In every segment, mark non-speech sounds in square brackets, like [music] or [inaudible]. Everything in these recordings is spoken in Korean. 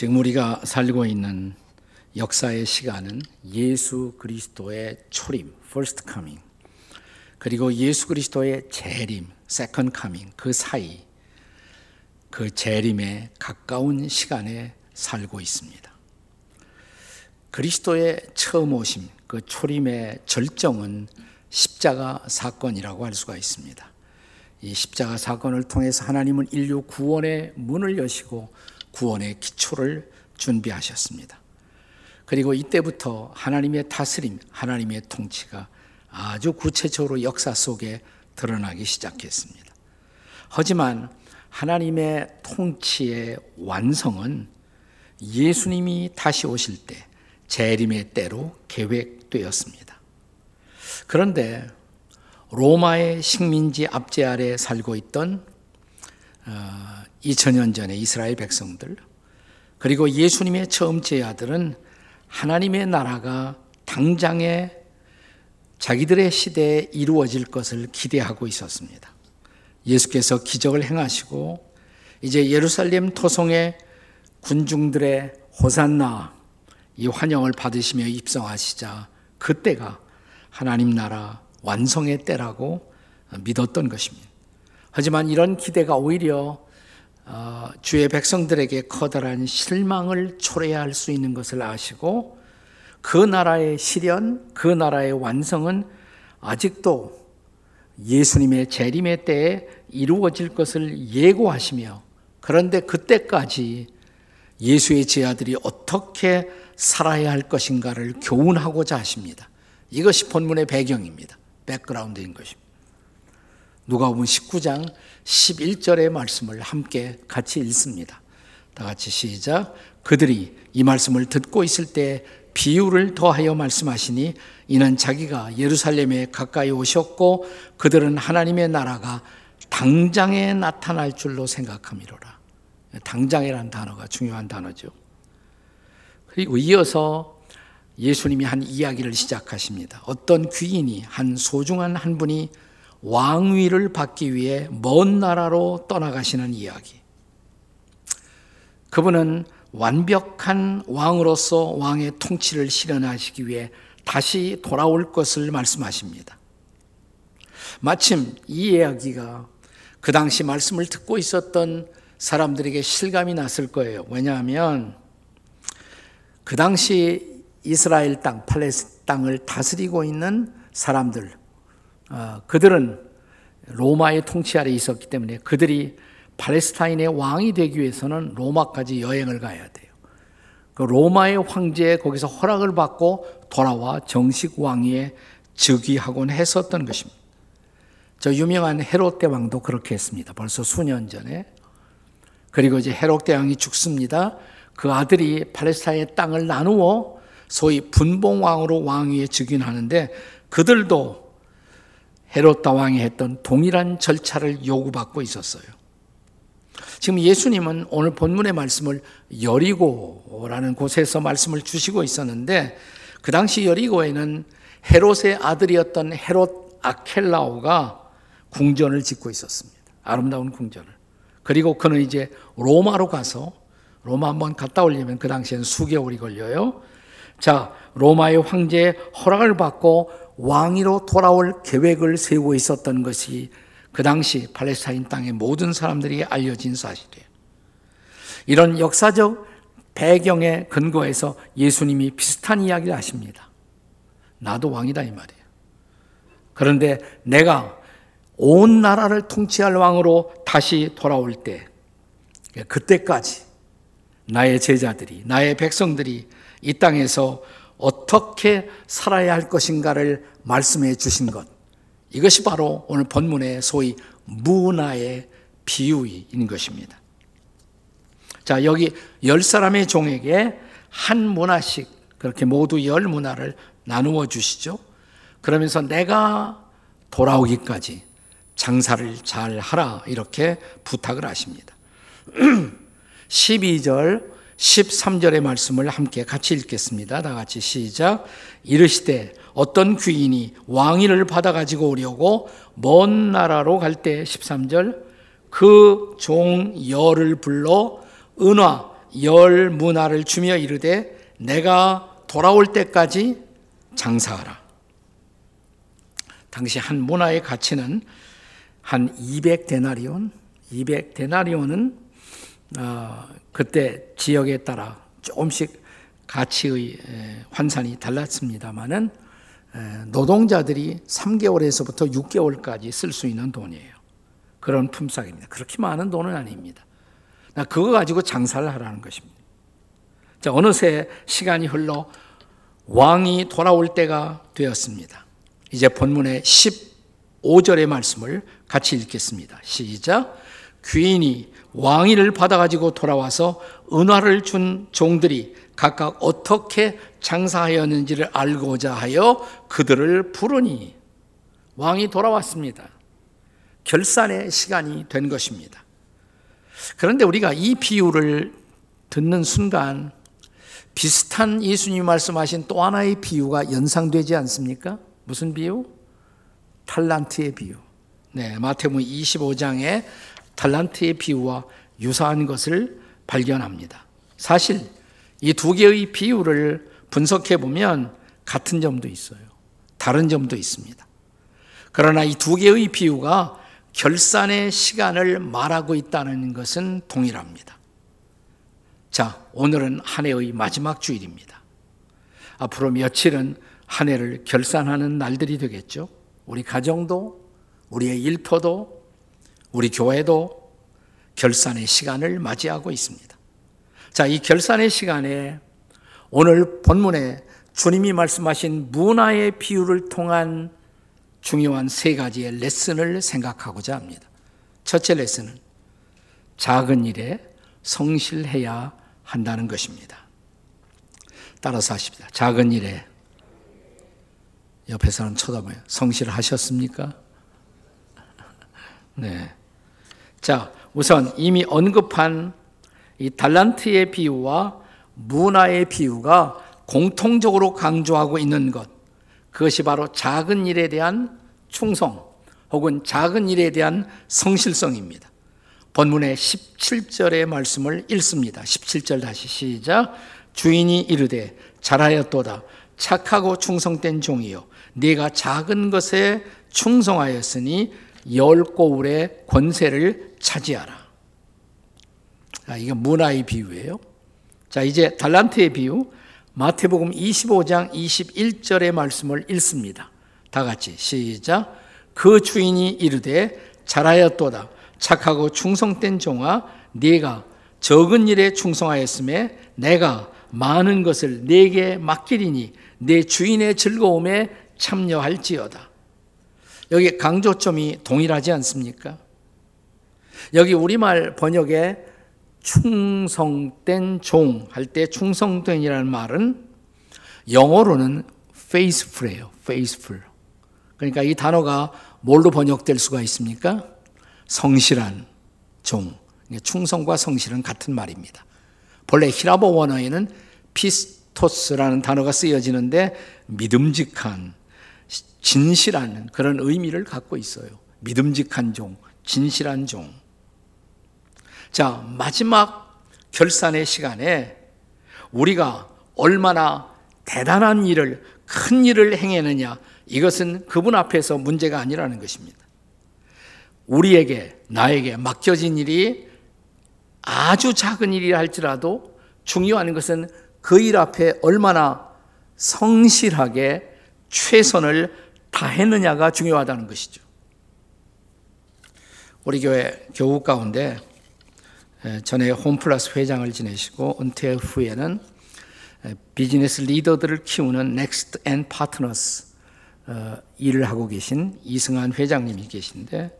지금 우리가 살고 있는 역사의 시간은 예수 그리스도의 초림, first coming, 그리고 예수 그리스도의 재림, second coming, 그 사이, 그 재림에 가까운 시간에 살고 있습니다. 그리스도의 처음 오심, 그 초림의 절정은 십자가 사건이라고 할 수가 있습니다. 이 십자가 사건을 통해서 하나님은 인류 구원의 문을 여시고 구원의 기초를 준비하셨습니다. 그리고 이때부터 하나님의 다스림, 하나님의 통치가 아주 구체적으로 역사 속에 드러나기 시작했습니다. 하지만 하나님의 통치의 완성은 예수님이 다시 오실 때 재림의 때로 계획되었습니다. 그런데 로마의 식민지 압제 아래 살고 있던 2000년 어, 전에 이스라엘 백성들 그리고 예수님의 처음 제자들은 하나님의 나라가 당장에 자기들의 시대에 이루어질 것을 기대하고 있었습니다. 예수께서 기적을 행하시고 이제 예루살렘 토성의 군중들의 호산나 이 환영을 받으시며 입성하시자 그때가 하나님 나라 완성의 때라고 믿었던 것입니다. 하지만 이런 기대가 오히려 어, 주의 백성들에게 커다란 실망을 초래할 수 있는 것을 아시고 그 나라의 실현, 그 나라의 완성은 아직도 예수님의 재림의 때에 이루어질 것을 예고하시며 그런데 그때까지 예수의 제자들이 어떻게 살아야 할 것인가를 교훈하고자 하십니다. 이것이 본문의 배경입니다. 백그라운드인 것입니다. 누가 보면 19장 11절의 말씀을 함께 같이 읽습니다. 다 같이 시작. 그들이 이 말씀을 듣고 있을 때 비유를 더하여 말씀하시니 이는 자기가 예루살렘에 가까이 오셨고 그들은 하나님의 나라가 당장에 나타날 줄로 생각함이로라. 당장이라는 단어가 중요한 단어죠. 그리고 이어서 예수님이 한 이야기를 시작하십니다. 어떤 귀인이 한 소중한 한 분이 왕위를 받기 위해 먼 나라로 떠나가시는 이야기. 그분은 완벽한 왕으로서 왕의 통치를 실현하시기 위해 다시 돌아올 것을 말씀하십니다. 마침 이 이야기가 그 당시 말씀을 듣고 있었던 사람들에게 실감이 났을 거예요. 왜냐하면 그 당시 이스라엘 땅, 팔레스 땅을 다스리고 있는 사람들, 어, 그들은 로마의 통치 아래 있었기 때문에 그들이 팔레스타인의 왕이 되기 위해서는 로마까지 여행을 가야 돼요. 그 로마의 황제에 거기서 허락을 받고 돌아와 정식 왕위에 즉위하곤 했었던 것입니다. 저 유명한 헤롯 대왕도 그렇게 했습니다. 벌써 수년 전에. 그리고 이제 헤롯 대왕이 죽습니다. 그 아들이 팔레스타인의 땅을 나누어 소위 분봉왕으로 왕위에 즉위하는데 그들도 헤롯 다 왕이 했던 동일한 절차를 요구받고 있었어요. 지금 예수님은 오늘 본문의 말씀을 여리고라는 곳에서 말씀을 주시고 있었는데 그 당시 여리고에는 헤롯의 아들이었던 헤롯 아켈라오가 궁전을 짓고 있었습니다. 아름다운 궁전을. 그리고 그는 이제 로마로 가서 로마 한번 갔다 오려면 그 당시엔 수개월이 걸려요. 자, 로마의 황제의 허락을 받고 왕위로 돌아올 계획을 세우고 있었던 것이 그 당시 팔레스타인 땅의 모든 사람들이 알려진 사실이에요. 이런 역사적 배경에 근거해서 예수님이 비슷한 이야기를 하십니다. 나도 왕이다 이 말이에요. 그런데 내가 온 나라를 통치할 왕으로 다시 돌아올 때 그때까지 나의 제자들이 나의 백성들이 이 땅에서 어떻게 살아야 할 것인가를 말씀해 주신 것. 이것이 바로 오늘 본문의 소위 문화의 비유인 것입니다. 자, 여기 열 사람의 종에게 한 문화씩 그렇게 모두 열 문화를 나누어 주시죠. 그러면서 내가 돌아오기까지 장사를 잘 하라 이렇게 부탁을 하십니다. [clears throat] 12절 13절의 말씀을 함께 같이 읽겠습니다. 다 같이 시작. 이르시되 어떤 귀인이 왕위를 받아 가지고 오려고 먼 나라로 갈 때 13절 그 종 열을 불러 은화 열 문화를 주며 이르되 내가 돌아올 때까지 장사하라. 당시 한 문화의 가치는 한 200데나리온, 200데나리온은 어, 그때 지역에 따라 조금씩 가치의 환산이 달랐습니다만은 노동자들이 3개월에서부터 6개월까지 쓸 수 있는 돈이에요. 그런 품삯입니다. 그렇게 많은 돈은 아닙니다. 그거 가지고 장사를 하라는 것입니다. 자, 어느새 시간이 흘러 왕이 돌아올 때가 되었습니다. 이제 본문의 15절의 말씀을 같이 읽겠습니다. 시작. 귀인이 왕위를 받아가지고 돌아와서 은화를 준 종들이 각각 어떻게 장사하였는지를 알고자 하여 그들을 부르니 왕이 돌아왔습니다. 결산의 시간이 된 것입니다. 그런데 우리가 이 비유를 듣는 순간 비슷한 예수님 말씀하신 또 하나의 비유가 연상되지 않습니까? 무슨 비유? 탈란트의 비유. 네, 마태복음 25장에 탈란트의 비유와 유사한 것을 발견합니다. 사실 이 두 개의 비유를 분석해 보면 같은 점도 있어요. 다른 점도 있습니다. 그러나 이 두 개의 비유가 결산의 시간을 말하고 있다는 것은 동일합니다. 자, 오늘은 한 해의 마지막 주일입니다. 앞으로 며칠은 한 해를 결산하는 날들이 되겠죠. 우리 가정도, 우리의 일터도, 우리 교회도 결산의 시간을 맞이하고 있습니다. 자, 이 결산의 시간에 오늘 본문에 주님이 말씀하신 문화의 비유를 통한 중요한 세 가지의 레슨을 생각하고자 합니다. 첫째 레슨은 작은 일에 성실해야 한다는 것입니다. 따라서 하십니다. 작은 일에 옆에 사람 쳐다봐요. 성실하셨습니까? [laughs] 네. 자, 우선 이미 언급한 이 달란트의 비유와 문화의 비유가 공통적으로 강조하고 있는 것. 그것이 바로 작은 일에 대한 충성 혹은 작은 일에 대한 성실성입니다. 본문의 17절의 말씀을 읽습니다. 17절 다시 시작. 주인이 이르되 잘하였도다. 착하고 충성된 종이요. 네가 작은 것에 충성하였으니 열 고울의 권세를 차지하라. 아, 이게 문화의 비유예요. 자, 이제 달란트의 비유. 마태복음 25장 21절의 말씀을 읽습니다. 다 같이 시작. 그 주인이 이르되 잘하였도다. 착하고 충성된 종아, 네가 적은 일에 충성하였음에 내가 많은 것을 네게 맡기리니 내 주인의 즐거움에 참여할지어다. 여기 강조점이 동일하지 않습니까? 여기 우리말 번역에 충성된 종 할 때 충성된이라는 말은 영어로는 faithful이에요. faithful. 그러니까 이 단어가 뭘로 번역될 수가 있습니까? 성실한 종. 충성과 성실은 같은 말입니다. 본래 히라보 원어에는 피스토스라는 단어가 쓰여지는데 믿음직한, 진실한 그런 의미를 갖고 있어요. 믿음직한 종, 진실한 종. 자, 마지막 결산의 시간에 우리가 얼마나 대단한 일을, 큰 일을 행했느냐, 이것은 그분 앞에서 문제가 아니라는 것입니다. 우리에게, 나에게 맡겨진 일이 아주 작은 일이라 할지라도 중요한 것은 그 일 앞에 얼마나 성실하게 최선을 다했느냐가 중요하다는 것이죠. 우리 교회 교우 가운데 전에 홈플러스 회장을 지내시고 은퇴 후에는 비즈니스 리더들을 키우는 넥스트 앤 파트너스 일을 하고 계신 이승한 회장님이 계신데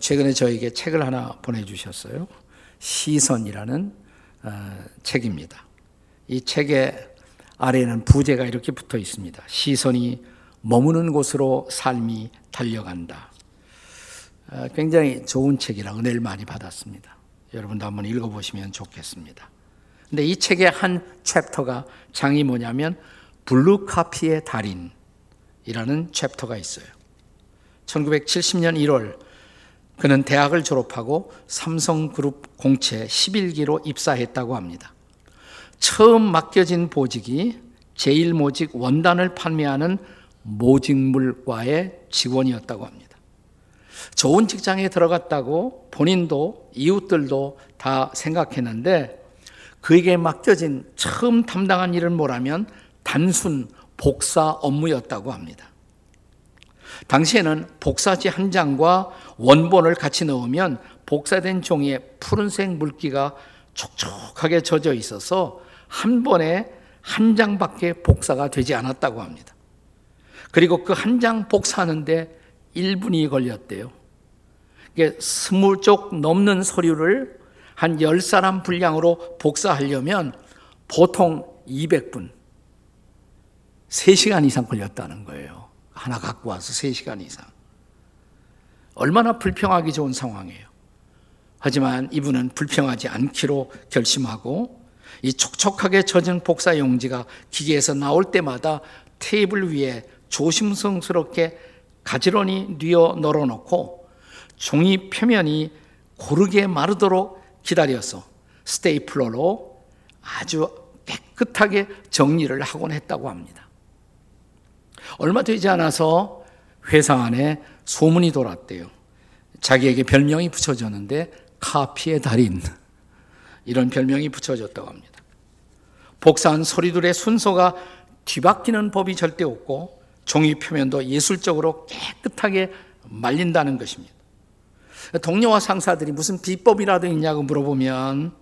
최근에 저에게 책을 하나 보내주셨어요. 시선이라는 어, 책입니다. 이 책의 아래에는 부제가 이렇게 붙어 있습니다. 시선이 머무는 곳으로 삶이 달려간다. 어, 굉장히 좋은 책이라 은혜를 많이 받았습니다. 여러분도 한번 읽어보시면 좋겠습니다. 근데 이 책의 한 챕터가 장이 뭐냐면 blue copy의 달인이라는 챕터가 있어요. 1970년 1월 그는 대학을 졸업하고 삼성그룹 공채 11기로 입사했다고 합니다. 처음 맡겨진 보직이 제1모직 원단을 판매하는 모직물과의 직원이었다고 합니다. 좋은 직장에 들어갔다고 본인도 이웃들도 다 생각했는데 그에게 맡겨진 처음 담당한 일은 뭐라면 단순 복사 업무였다고 합니다. 당시에는 복사지 한 장과 원본을 같이 넣으면 복사된 종이에 푸른색 물기가 촉촉하게 젖어 있어서 한 번에 한 장밖에 복사가 되지 않았다고 합니다. 그리고 그 한 장 복사하는데 1분이 걸렸대요. 이게 20쪽 넘는 서류를 한 10사람 분량으로 복사하려면 보통 200분, 3시간 이상 걸렸다는 거예요. 하나 갖고 와서 3시간 이상. 얼마나 불평하기 좋은 상황이에요. 하지만 이분은 불평하지 않기로 결심하고 이 촉촉하게 젖은 복사 용지가 기계에서 나올 때마다 테이블 위에 조심성스럽게 가지런히 뉘어 널어놓고 종이 표면이 고르게 마르도록 기다려서 스테이플러로 아주 깨끗하게 정리를 하곤 했다고 합니다. 얼마 되지 않아서 회사 안에 소문이 돌았대요. 자기에게 별명이 붙여졌는데 카피의 달인 이런 별명이 붙여졌다고 합니다. 복사한 소리들의 순서가 뒤바뀌는 법이 절대 없고 종이 표면도 예술적으로 깨끗하게 말린다는 것입니다. 동료와 상사들이 무슨 비법이라도 있냐고 물어보면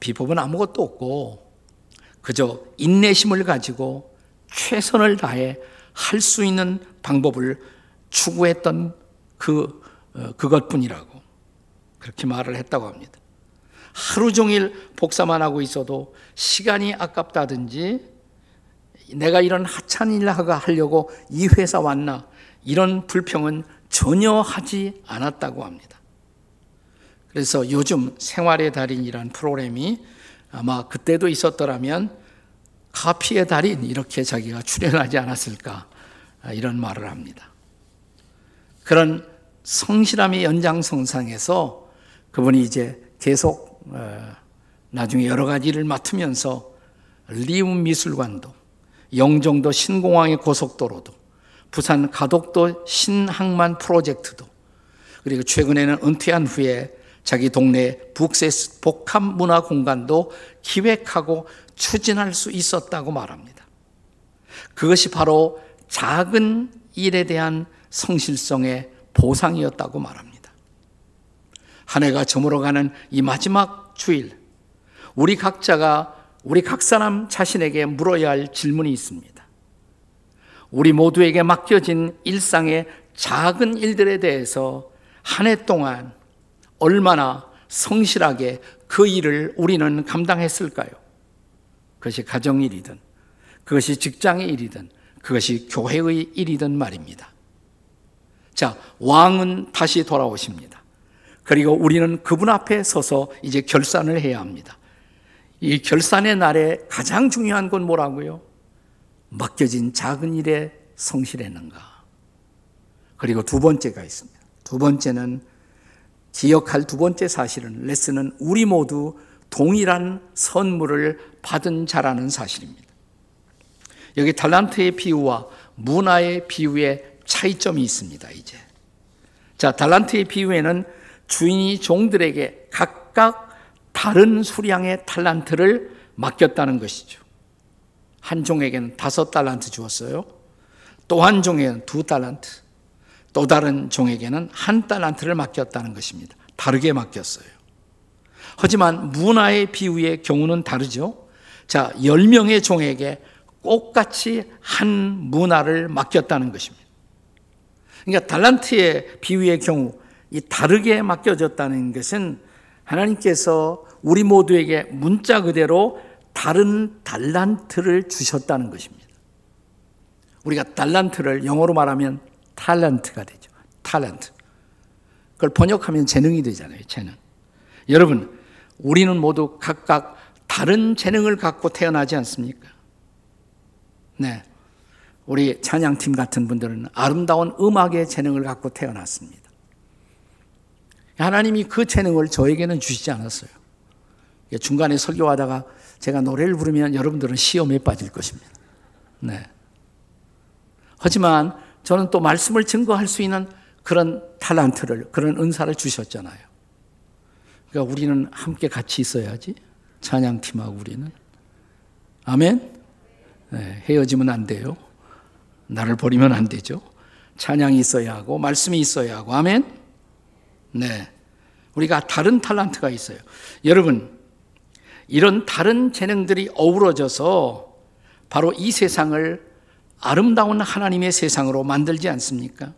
비법은 아무것도 없고 그저 인내심을 가지고 최선을 다해 할 수 있는 방법을 추구했던 그 어, 그것뿐이라고 그렇게 말을 했다고 합니다. 하루 종일 복사만 하고 있어도 시간이 아깝다든지 내가 이런 하찮은 일을 하려고 이 회사 왔나 이런 불평은 전혀 하지 않았다고 합니다. 그래서 요즘 생활의 달인이란 프로그램이 아마 그때도 있었더라면 카피의 달인 이렇게 자기가 출연하지 않았을까 이런 말을 합니다. 그런 성실함의 연장성상에서 그분이 이제 계속 어, 나중에 여러 가지 일을 맡으면서 리움 미술관도 영종도 신공항의 고속도로도 부산 가덕도 신항만 프로젝트도 그리고 최근에는 은퇴한 후에 자기 동네 북세 복합 문화 공간도 기획하고 추진할 수 있었다고 말합니다. 그것이 바로 작은 일에 대한 성실성의 보상이었다고 말합니다. 한 해가 저물어가는 이 마지막 주일, 우리 각자가 우리 각 사람 자신에게 물어야 할 질문이 있습니다. 우리 모두에게 맡겨진 일상의 작은 일들에 대해서 한 해 동안 얼마나 성실하게 그 일을 우리는 감당했을까요? 그것이 가정일이든, 그것이 직장의 일이든, 그것이 교회의 일이든 말입니다. 자, 왕은 다시 돌아오십니다. 그리고 우리는 그분 앞에 서서 이제 결산을 해야 합니다. 이 결산의 날에 가장 중요한 건 뭐라고요? 맡겨진 작은 일에 성실했는가? 그리고 두 번째가 있습니다. 두 번째는 기억할 두 번째 사실은 레슨은 우리 모두 동일한 선물을 받은 자라는 사실입니다. 여기 달란트의 비유와 문화의 비유의 차이점이 있습니다, 이제. 자, 달란트의 비유에는 주인이 종들에게 각각 다른 수량의 탈란트를 맡겼다는 것이죠. 한 종에게는 다섯 달란트 주었어요. 또 한 종에게는 두 달란트, 또 다른 종에게는 한 달란트를 맡겼다는 것입니다. 다르게 맡겼어요. 하지만 문화의 비유의 경우는 다르죠. 자, 10명의 종에게 똑같이 한 문화를 맡겼다는 것입니다. 그러니까 달란트의 비유의 경우 이 다르게 맡겨졌다는 것은 하나님께서 우리 모두에게 문자 그대로 다른 달란트를 주셨다는 것입니다. 우리가 달란트를 영어로 말하면 탤런트가 되죠. 탤런트. 그걸 번역하면 재능이 되잖아요. 재능. 여러분, 우리는 모두 각각 다른 재능을 갖고 태어나지 않습니까? 네. 우리 찬양팀 같은 분들은 아름다운 음악의 재능을 갖고 태어났습니다. 하나님이 그 재능을 저에게는 주시지 않았어요. 중간에 설교하다가 제가 노래를 부르면 여러분들은 시험에 빠질 것입니다. 네. 하지만 저는 또 말씀을 증거할 수 있는 그런 탈란트를, 그런 은사를 주셨잖아요. 그러니까 우리는 함께 같이 있어야지. 찬양팀하고 우리는. 아멘? 네, 헤어지면 안 돼요. 나를 버리면 안 되죠. 찬양이 있어야 하고, 말씀이 있어야 하고, 아멘? 네. 우리가 다른 탈란트가 있어요. 여러분, 이런 다른 재능들이 어우러져서 바로 이 세상을 아름다운 하나님의 세상으로 만들지 않습니까?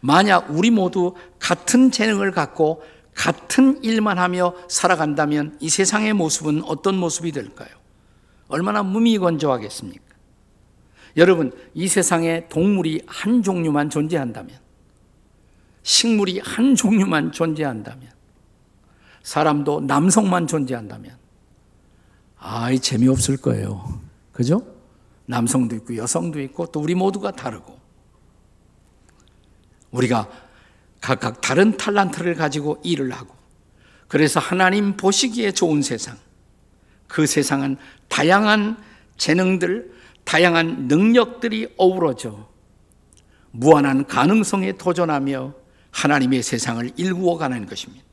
만약 우리 모두 같은 재능을 갖고 같은 일만 하며 살아간다면 이 세상의 모습은 어떤 모습이 될까요? 얼마나 무미건조하겠습니까? 여러분, 이 세상에 동물이 한 종류만 존재한다면, 식물이 한 종류만 존재한다면, 사람도 남성만 존재한다면, 아이, 재미없을 거예요. 그죠? 남성도 있고 여성도 있고 또 우리 모두가 다르고 우리가 각각 다른 탈란트를 가지고 일을 하고 그래서 하나님 보시기에 좋은 세상 그 세상은 다양한 재능들 다양한 능력들이 어우러져 무한한 가능성에 도전하며 하나님의 세상을 일구어 가는 것입니다.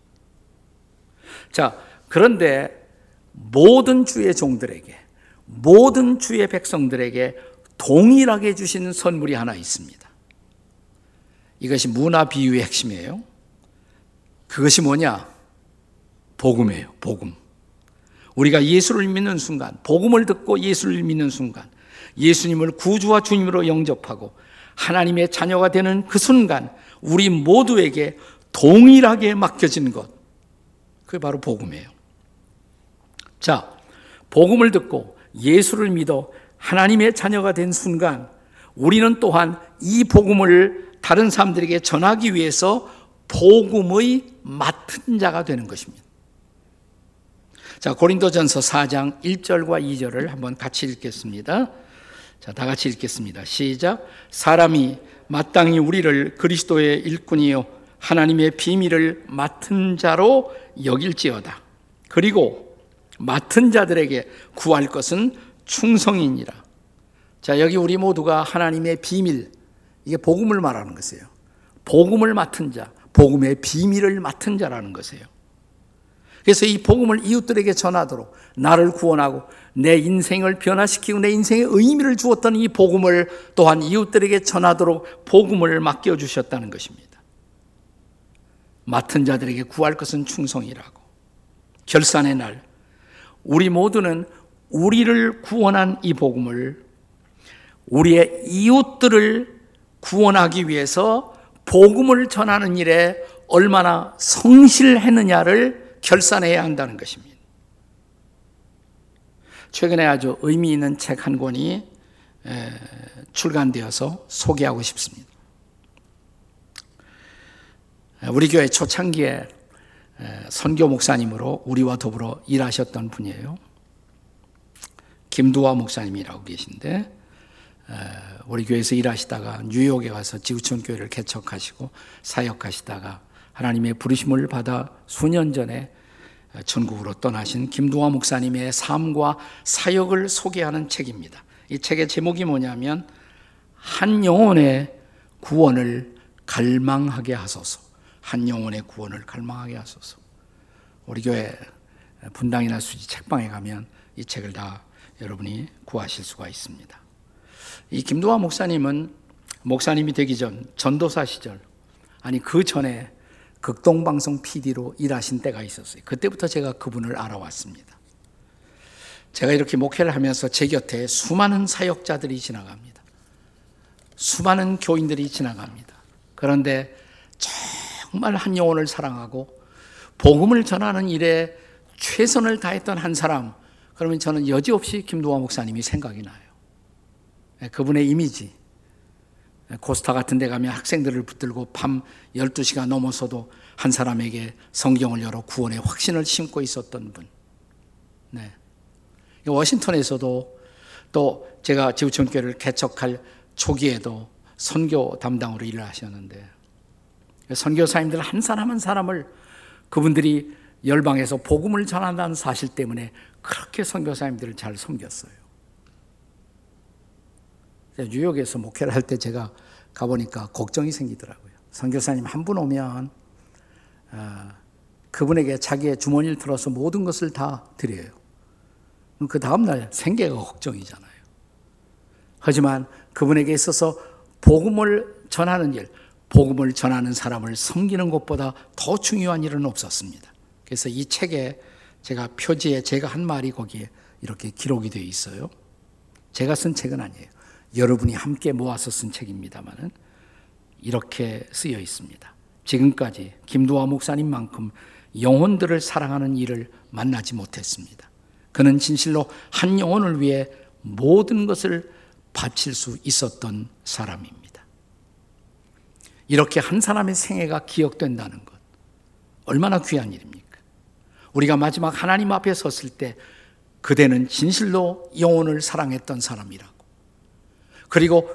자, 그런데 모든 주의 종들에게 모든 주의 백성들에게 동일하게 주시는 선물이 하나 있습니다. 이것이 문화 비유의 핵심이에요. 그것이 뭐냐? 복음이에요. 복음. 우리가 예수를 믿는 순간, 복음을 듣고 예수를 믿는 순간, 예수님을 구주와 주님으로 영접하고 하나님의 자녀가 되는 그 순간, 우리 모두에게 동일하게 맡겨진 것. 그게 바로 복음이에요. 자, 복음을 듣고 예수를 믿어 하나님의 자녀가 된 순간 우리는 또한 이 복음을 다른 사람들에게 전하기 위해서 복음의 맡은 자가 되는 것입니다. 자, 고린도전서 4장 1절과 2절을 한번 같이 읽겠습니다. 자, 다 같이 읽겠습니다. 시작. 사람이 마땅히 우리를 그리스도의 일꾼이요 하나님의 비밀을 맡은 자로 여길지어다. 그리고 맡은 자들에게 구할 것은 충성이니라. 자, 여기 우리 모두가 하나님의 비밀, 이게 복음을 말하는 것이에요. 복음을 맡은 자, 복음의 비밀을 맡은 자라는 것이에요. 그래서 이 복음을 이웃들에게 전하도록 나를 구원하고 내 인생을 변화시키고 내 인생의 의미를 주었던 이 복음을 또한 이웃들에게 전하도록 복음을 맡겨주셨다는 것입니다. 맡은 자들에게 구할 것은 충성이라고. 결산의 날, 우리 모두는 우리를 구원한 이 복음을 우리의 이웃들을 구원하기 위해서 복음을 전하는 일에 얼마나 성실했느냐를 결산해야 한다는 것입니다. 최근에 아주 의미 있는 책 한 권이 출간되어서 소개하고 싶습니다. 우리 교회 초창기에 선교 목사님으로 우리와 더불어 일하셨던 분이에요. 김두화 목사님이라고 계신데 우리 교회에서 일하시다가 뉴욕에 가서 지구촌 교회를 개척하시고 사역하시다가 하나님의 부르심을 받아 수년 전에 전국으로 떠나신 김두화 목사님의 삶과 사역을 소개하는 책입니다. 이 책의 제목이 뭐냐면 한 영혼의 구원을 갈망하게 하소서. 한 영혼의 구원을 갈망하게 하소서. 우리 교회 분당이나 수지 책방에 가면 이 책을 다 여러분이 구하실 수가 있습니다. 이 김도화 목사님은 목사님이 되기 전 전도사 시절 아니 그 전에 극동방송 PD로 일하신 때가 있었어요. 그때부터 제가 그분을 알아왔습니다. 제가 이렇게 목회를 하면서 제 곁에 수많은 사역자들이 지나갑니다. 수많은 교인들이 지나갑니다. 그런데 정말 한 영혼을 사랑하고 복음을 전하는 일에 최선을 다했던 한 사람, 그러면 저는 여지없이 김도화 목사님이 생각이 나요. 네, 그분의 이미지. 네, 코스타 같은 데 가면 학생들을 붙들고 밤 12시가 넘어서도 한 사람에게 성경을 열어 구원의 확신을 심고 있었던 분. 네. 워싱턴에서도 또 제가 지구촌교회를 개척할 초기에도 선교 담당으로 일을 하셨는데 선교사님들 한 사람 한 사람을 그분들이 열방에서 복음을 전한다는 사실 때문에 그렇게 선교사님들을 잘 섬겼어요. 뉴욕에서 목회를 할 때 제가 가보니까 걱정이 생기더라고요. 선교사님 한 분 오면 어, 그분에게 자기의 주머니를 들어서 모든 것을 다 드려요. 그 다음날 생계가 걱정이잖아요. 하지만 그분에게 있어서 복음을 전하는 일, 복음을 전하는 사람을 섬기는 것보다 더 중요한 일은 없었습니다. 그래서 이 책에 제가 표지에 제가 한 말이 거기에 이렇게 기록이 되어 있어요. 제가 쓴 책은 아니에요. 여러분이 함께 모아서 쓴 책입니다만은 이렇게 쓰여 있습니다. 지금까지 김도화 목사님만큼 영혼들을 사랑하는 일을 만나지 못했습니다. 그는 진실로 한 영혼을 위해 모든 것을 바칠 수 있었던 사람입니다. 이렇게 한 사람의 생애가 기억된다는 것, 얼마나 귀한 일입니까? 우리가 마지막 하나님 앞에 섰을 때 그대는 진실로 영혼을 사랑했던 사람이라고. 그리고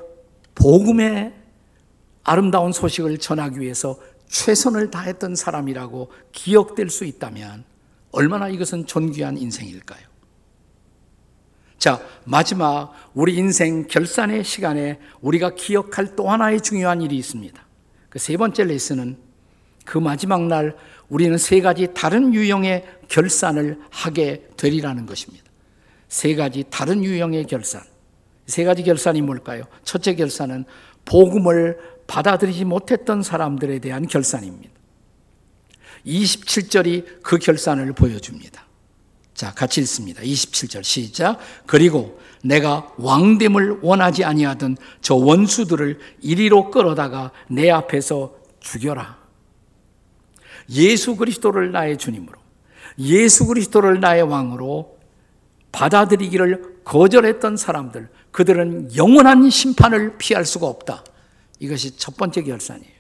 복음의 아름다운 소식을 전하기 위해서 최선을 다했던 사람이라고 기억될 수 있다면 얼마나 이것은 존귀한 인생일까요? 자, 마지막 우리 인생 결산의 시간에 우리가 기억할 또 하나의 중요한 일이 있습니다. 그 세 번째 레슨은 그 마지막 날 우리는 세 가지 다른 유형의 결산을 하게 되리라는 것입니다. 세 가지 다른 유형의 결산. 세 가지 결산이 뭘까요? 첫째 결산은 복음을 받아들이지 못했던 사람들에 대한 결산입니다. 27절이 그 결산을 보여줍니다. 자, 같이 읽습니다. 27절 시작. 그리고 내가 왕됨을 원하지 아니하던 저 원수들을 이리로 끌어다가 내 앞에서 죽여라. 예수 그리스도를 나의 주님으로, 예수 그리스도를 나의 왕으로 받아들이기를 거절했던 사람들, 그들은 영원한 심판을 피할 수가 없다. 이것이 첫 번째 결산이에요.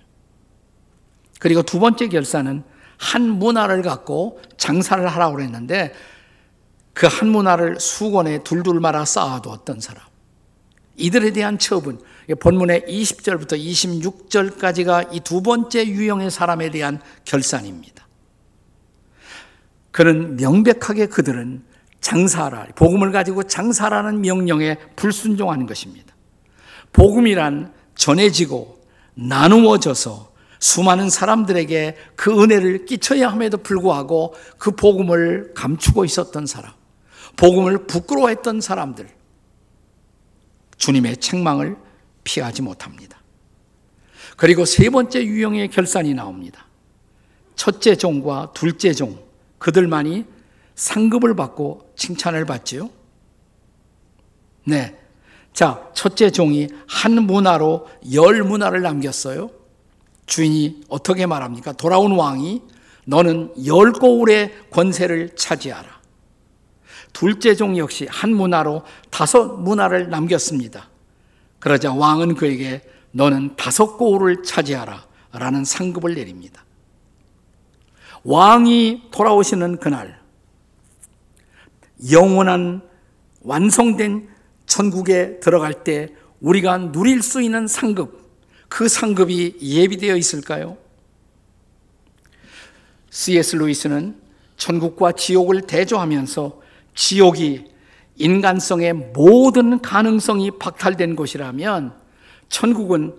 그리고 두 번째 결산은 한 문화를 갖고 장사를 하라고 그랬는데 그 한 문화를 수건에 둘둘 말아 쌓아두었던 사람. 이들에 대한 처분. 본문의 20절부터 26절까지가 이 두 번째 유형의 사람에 대한 결산입니다. 그는 명백하게 그들은 장사하라. 복음을 가지고 장사라는 명령에 불순종하는 것입니다. 복음이란 전해지고 나누어져서 수많은 사람들에게 그 은혜를 끼쳐야 함에도 불구하고 그 복음을 감추고 있었던 사람, 복음을 부끄러워했던 사람들, 주님의 책망을 피하지 못합니다. 그리고 세 번째 유형의 결산이 나옵니다. 첫째 종과 둘째 종, 그들만이 상급을 받고 칭찬을 받지요. 네. 자, 첫째 종이 한 문화로 열 문화를 남겼어요. 주인이 어떻게 말합니까? 돌아온 왕이 너는 열 고울의 권세를 차지하라. 둘째 종 역시 한 문화로 다섯 문화를 남겼습니다. 그러자 왕은 그에게 너는 다섯 고울을 차지하라. 라는 상급을 내립니다. 왕이 돌아오시는 그날, 영원한 완성된 천국에 들어갈 때 우리가 누릴 수 있는 상급, 그 상급이 예비되어 있을까요? C.S. 루이스는 천국과 지옥을 대조하면서 지옥이 인간성의 모든 가능성이 박탈된 곳이라면 천국은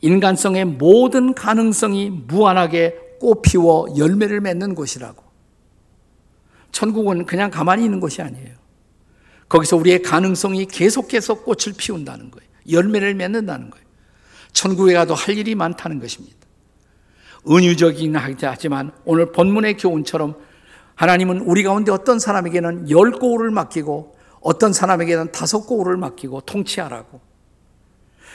인간성의 모든 가능성이 무한하게 꽃피워 열매를 맺는 곳이라고. 천국은 그냥 가만히 있는 곳이 아니에요. 거기서 우리의 가능성이 계속해서 꽃을 피운다는 거예요. 열매를 맺는다는 거예요. 천국에 가도 할 일이 많다는 것입니다. 은유적이긴 하지만 오늘 본문의 교훈처럼 하나님은 우리 가운데 어떤 사람에게는 열 고울을 맡기고 어떤 사람에게는 다섯 고울을 맡기고 통치하라고.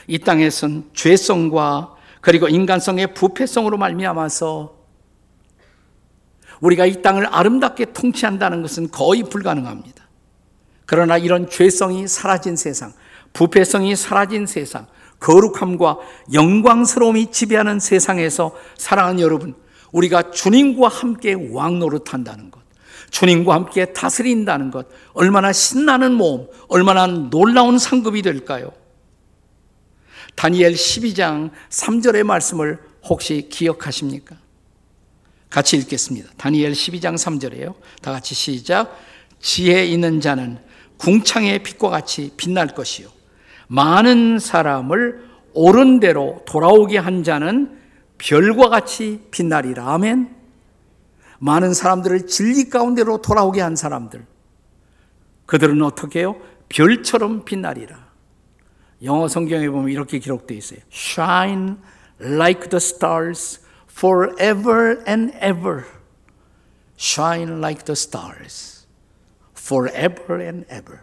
이 땅에선 죄성과 그리고 인간성의 부패성으로 말미암아서 우리가 이 땅을 아름답게 통치한다는 것은 거의 불가능합니다. 그러나 이런 죄성이 사라진 세상, 부패성이 사라진 세상, 거룩함과 영광스러움이 지배하는 세상에서 사랑하는 여러분, 우리가 주님과 함께 왕 노릇한다는 것, 주님과 함께 다스린다는 것, 얼마나 신나는 모험, 얼마나 놀라운 상급이 될까요? 다니엘 12장 3절의 말씀을 혹시 기억하십니까? 같이 읽겠습니다. 다니엘 12장 3절에요. 다 같이 시작. 지혜 있는 자는 궁창의 빛과 같이 빛날 것이요. 많은 사람을 옳은 대로 돌아오게 한 자는 별과 같이 빛나리라. 아멘. 많은 사람들을 진리 가운데로 돌아오게 한 사람들. 그들은 어떻게 해요? 별처럼 빛나리라. 영어 성경에 보면 이렇게 기록되어 있어요. Shine like the stars forever and ever. Shine like the stars forever and ever.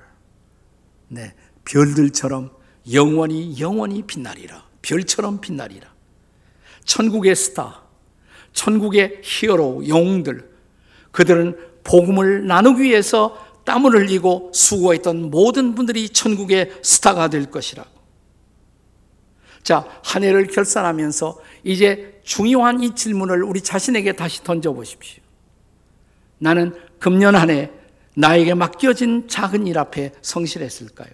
네, 별들처럼 영원히 영원히 빛나리라. 별처럼 빛나리라. 천국의 스타, 천국의 히어로, 영웅들, 그들은 복음을 나누기 위해서 땀을 흘리고 수고했던 모든 분들이 천국의 스타가 될 것이라고. 자, 한 해를 결산하면서 이제 중요한 이 질문을 우리 자신에게 다시 던져보십시오. 나는 금년 한 해 나에게 맡겨진 작은 일 앞에 성실했을까요?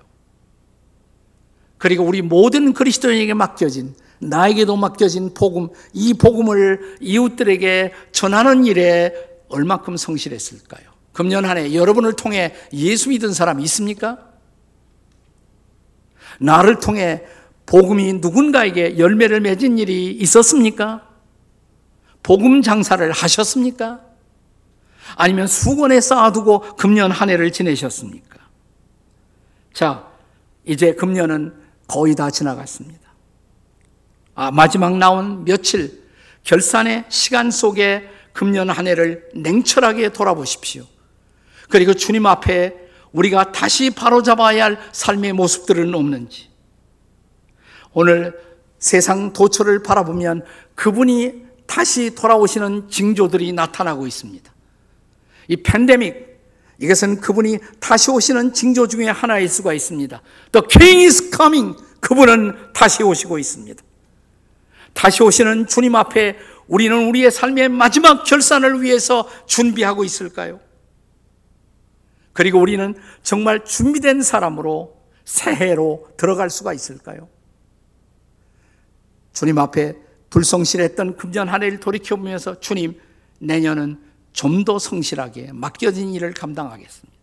그리고 우리 모든 그리스도인에게 맡겨진 나에게도 맡겨진 복음, 이 복음을 이웃들에게 전하는 일에 얼마큼 성실했을까요? 금년 한 해 여러분을 통해 예수 믿은 사람 있습니까? 나를 통해 복음이 누군가에게 열매를 맺은 일이 있었습니까? 복음 장사를 하셨습니까? 아니면 수건에 쌓아두고 금년 한 해를 지내셨습니까? 자, 이제 금년은 거의 다 지나갔습니다. 아, 마지막 나온 며칠 결산의 시간 속에 금년 한 해를 냉철하게 돌아보십시오. 그리고 주님 앞에 우리가 다시 바로잡아야 할 삶의 모습들은 없는지. 오늘 세상 도처를 바라보면 그분이 다시 돌아오시는 징조들이 나타나고 있습니다. 이 팬데믹, 이것은 그분이 다시 오시는 징조 중에 하나일 수가 있습니다. The King is coming. 그분은 다시 오시고 있습니다. 다시 오시는 주님 앞에 우리는 우리의 삶의 마지막 결산을 위해서 준비하고 있을까요? 그리고 우리는 정말 준비된 사람으로 새해로 들어갈 수가 있을까요? 주님 앞에 불성실했던 금년 한 해를 돌이켜보면서 주님, 내년은 좀 더 성실하게 맡겨진 일을 감당하겠습니다.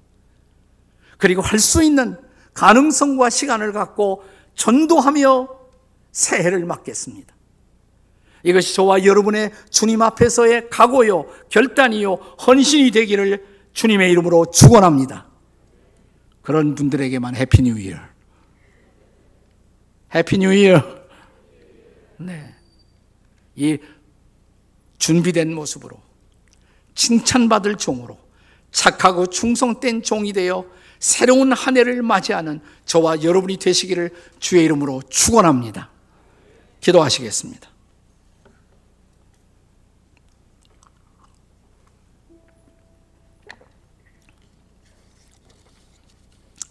그리고 할 수 있는 가능성과 시간을 갖고 전도하며 새해를 맞겠습니다. 이것이 저와 여러분의 주님 앞에서의 각오요, 결단이요, 헌신이 되기를 주님의 이름으로 축원합니다. 그런 분들에게만 Happy New Year. Happy New Year. 네. 이 준비된 모습으로 칭찬받을 종으로 착하고 충성된 종이 되어 새로운 한 해를 맞이하는 저와 여러분이 되시기를 주의 이름으로 축원합니다. 기도하시겠습니다.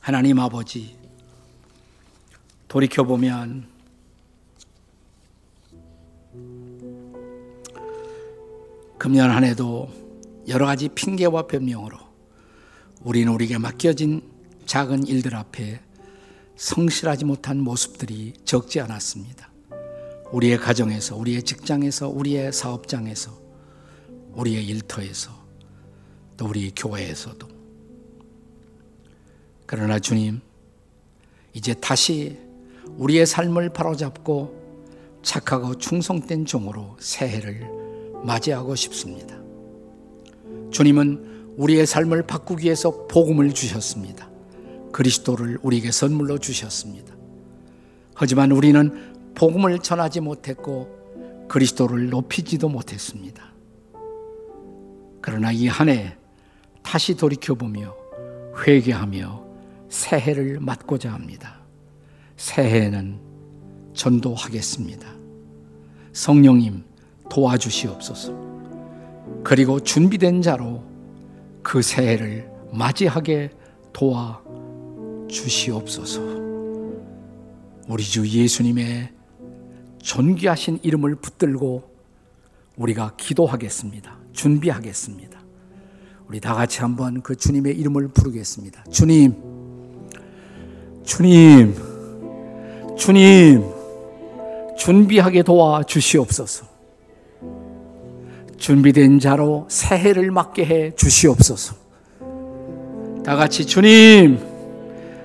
하나님 아버지, 돌이켜보면 금년 한 해도 여러 가지 핑계와 변명으로 우리는 우리에게 맡겨진 작은 일들 앞에 성실하지 못한 모습들이 적지 않았습니다. 우리의 가정에서, 우리의 직장에서, 우리의 사업장에서, 우리의 일터에서, 또 우리 교회에서도. 그러나 주님, 이제 다시 우리의 삶을 바로잡고 착하고 충성된 종으로 새해를 맞이하고 싶습니다. 주님은 우리의 삶을 바꾸기 위해서 복음을 주셨습니다. 그리스도를 우리에게 선물로 주셨습니다. 하지만 우리는 복음을 전하지 못했고 그리스도를 높이지도 못했습니다. 그러나 이 한 해 다시 돌이켜보며 회개하며 새해를 맞고자 합니다. 새해에는 전도하겠습니다. 성령님 도와주시옵소서. 그리고 준비된 자로 그 새해를 맞이하게 도와 주시옵소서. 우리 주 예수님의 존귀하신 이름을 붙들고 우리가 기도하겠습니다. 준비하겠습니다. 우리 다 같이 한번 그 주님의 이름을 부르겠습니다. 주님, 주님, 주님, 준비하게 도와 주시옵소서. 준비된 자로 새해를 맞게 해 주시옵소서. 다 같이 주님,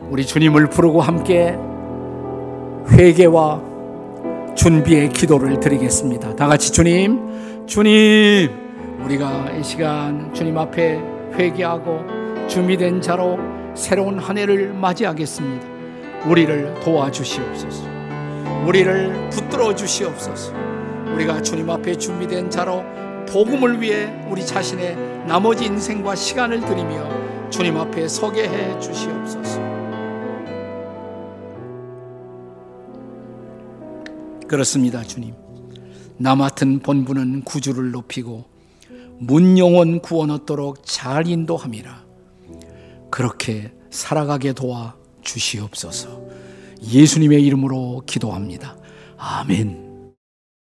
우리 주님을 부르고 함께 회개와 준비의 기도를 드리겠습니다. 다 같이 주님, 주님, 우리가 이 시간 주님 앞에 회개하고 준비된 자로 새로운 한 해를 맞이하겠습니다. 우리를 도와주시옵소서. 우리를 붙들어 주시옵소서. 우리가 주님 앞에 준비된 자로 복음을 위해 우리 자신의 나머지 인생과 시간을 드리며 주님 앞에 서게 해 주시옵소서. 그렇습니다, 주님. 나 맡은 본부는 구주를 높이고 문영원 구원 얻도록 잘 인도함이라. 그렇게 살아가게 도와 주시옵소서. 예수님의 이름으로 기도합니다. 아멘.